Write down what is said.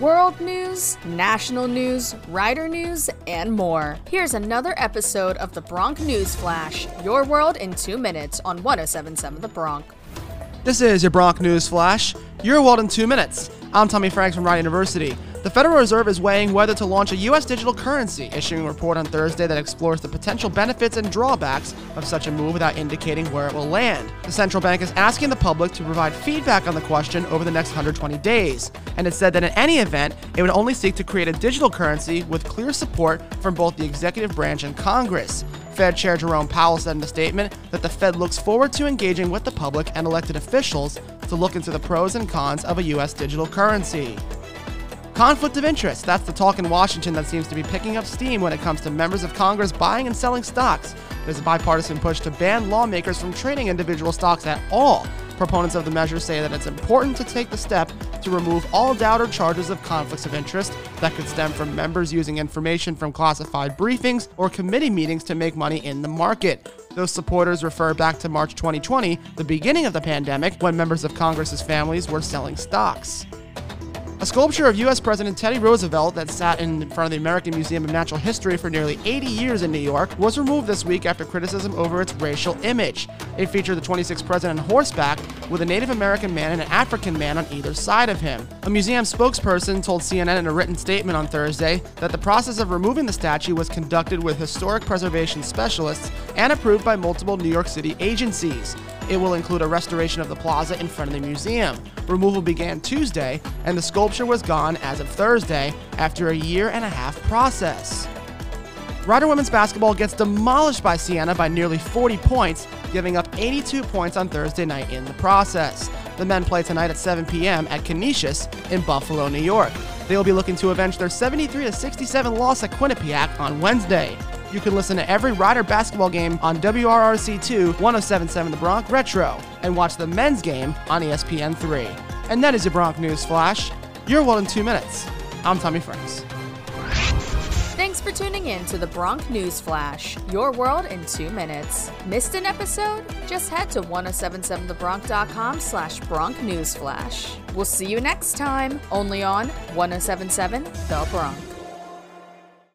World news, national news, rider news, and more. Here's another episode of the Bronc News Flash, your world in two minutes on 1077 The Bronc. This is your Bronc News Flash, your world in two minutes. I'm Tommy Franks from Rider University. The Federal Reserve is weighing whether to launch a U.S. digital currency, issuing a report on Thursday that explores the potential benefits and drawbacks of such a move without indicating where it will land. The central bank is asking the public to provide feedback on the question over the next 120 days, and it said that in any event, it would only seek to create a digital currency with clear support from both the executive branch and Congress. Fed Chair Jerome Powell said in a statement that the Fed looks forward to engaging with the public and elected officials to look into the pros and cons of a U.S. digital currency. Conflict of interest. That's the talk in Washington that seems to be picking up steam when it comes to members of Congress buying and selling stocks. There's a bipartisan push to ban lawmakers from trading individual stocks at all. Proponents of the measure say that it's important to take the step to remove all doubt or charges of conflicts of interest that could stem from members using information from classified briefings or committee meetings to make money in the market. Those supporters refer back to March 2020, the beginning of the pandemic, when members of Congress's families were selling stocks. A sculpture of U.S. President Teddy Roosevelt that sat in front of the American Museum of Natural History for nearly 80 years in New York was removed this week after criticism over its racial image. It featured the 26th president on horseback with a Native American man and an African man on either side of him. A museum spokesperson told CNN in a written statement on Thursday that the process of removing the statue was conducted with historic preservation specialists and approved by multiple New York City agencies. It will include a restoration of the plaza in front of the museum. Removal began Tuesday, and the sculpture was gone as of Thursday after a year and a half process. Rider women's basketball gets demolished by Siena by nearly 40 points, giving up 82 points on Thursday night in the process. The men play tonight at 7 p.m. at Canisius in Buffalo, New York. They will be looking to avenge their 73 67 loss at Quinnipiac on Wednesday. You can listen to every Rider basketball game on WRRC2 1077 The Bronc Retro and watch the men's game on ESPN 3. And that is your Bronc News Flash. Your world in two minutes. I'm Tommy Franks. Thanks for tuning in to the Bronc News Flash, your world in two minutes. Missed an episode? Just head to 1077thebronc.com slash Bronc News Flash. We'll see you next time, only on 1077 The Bronc.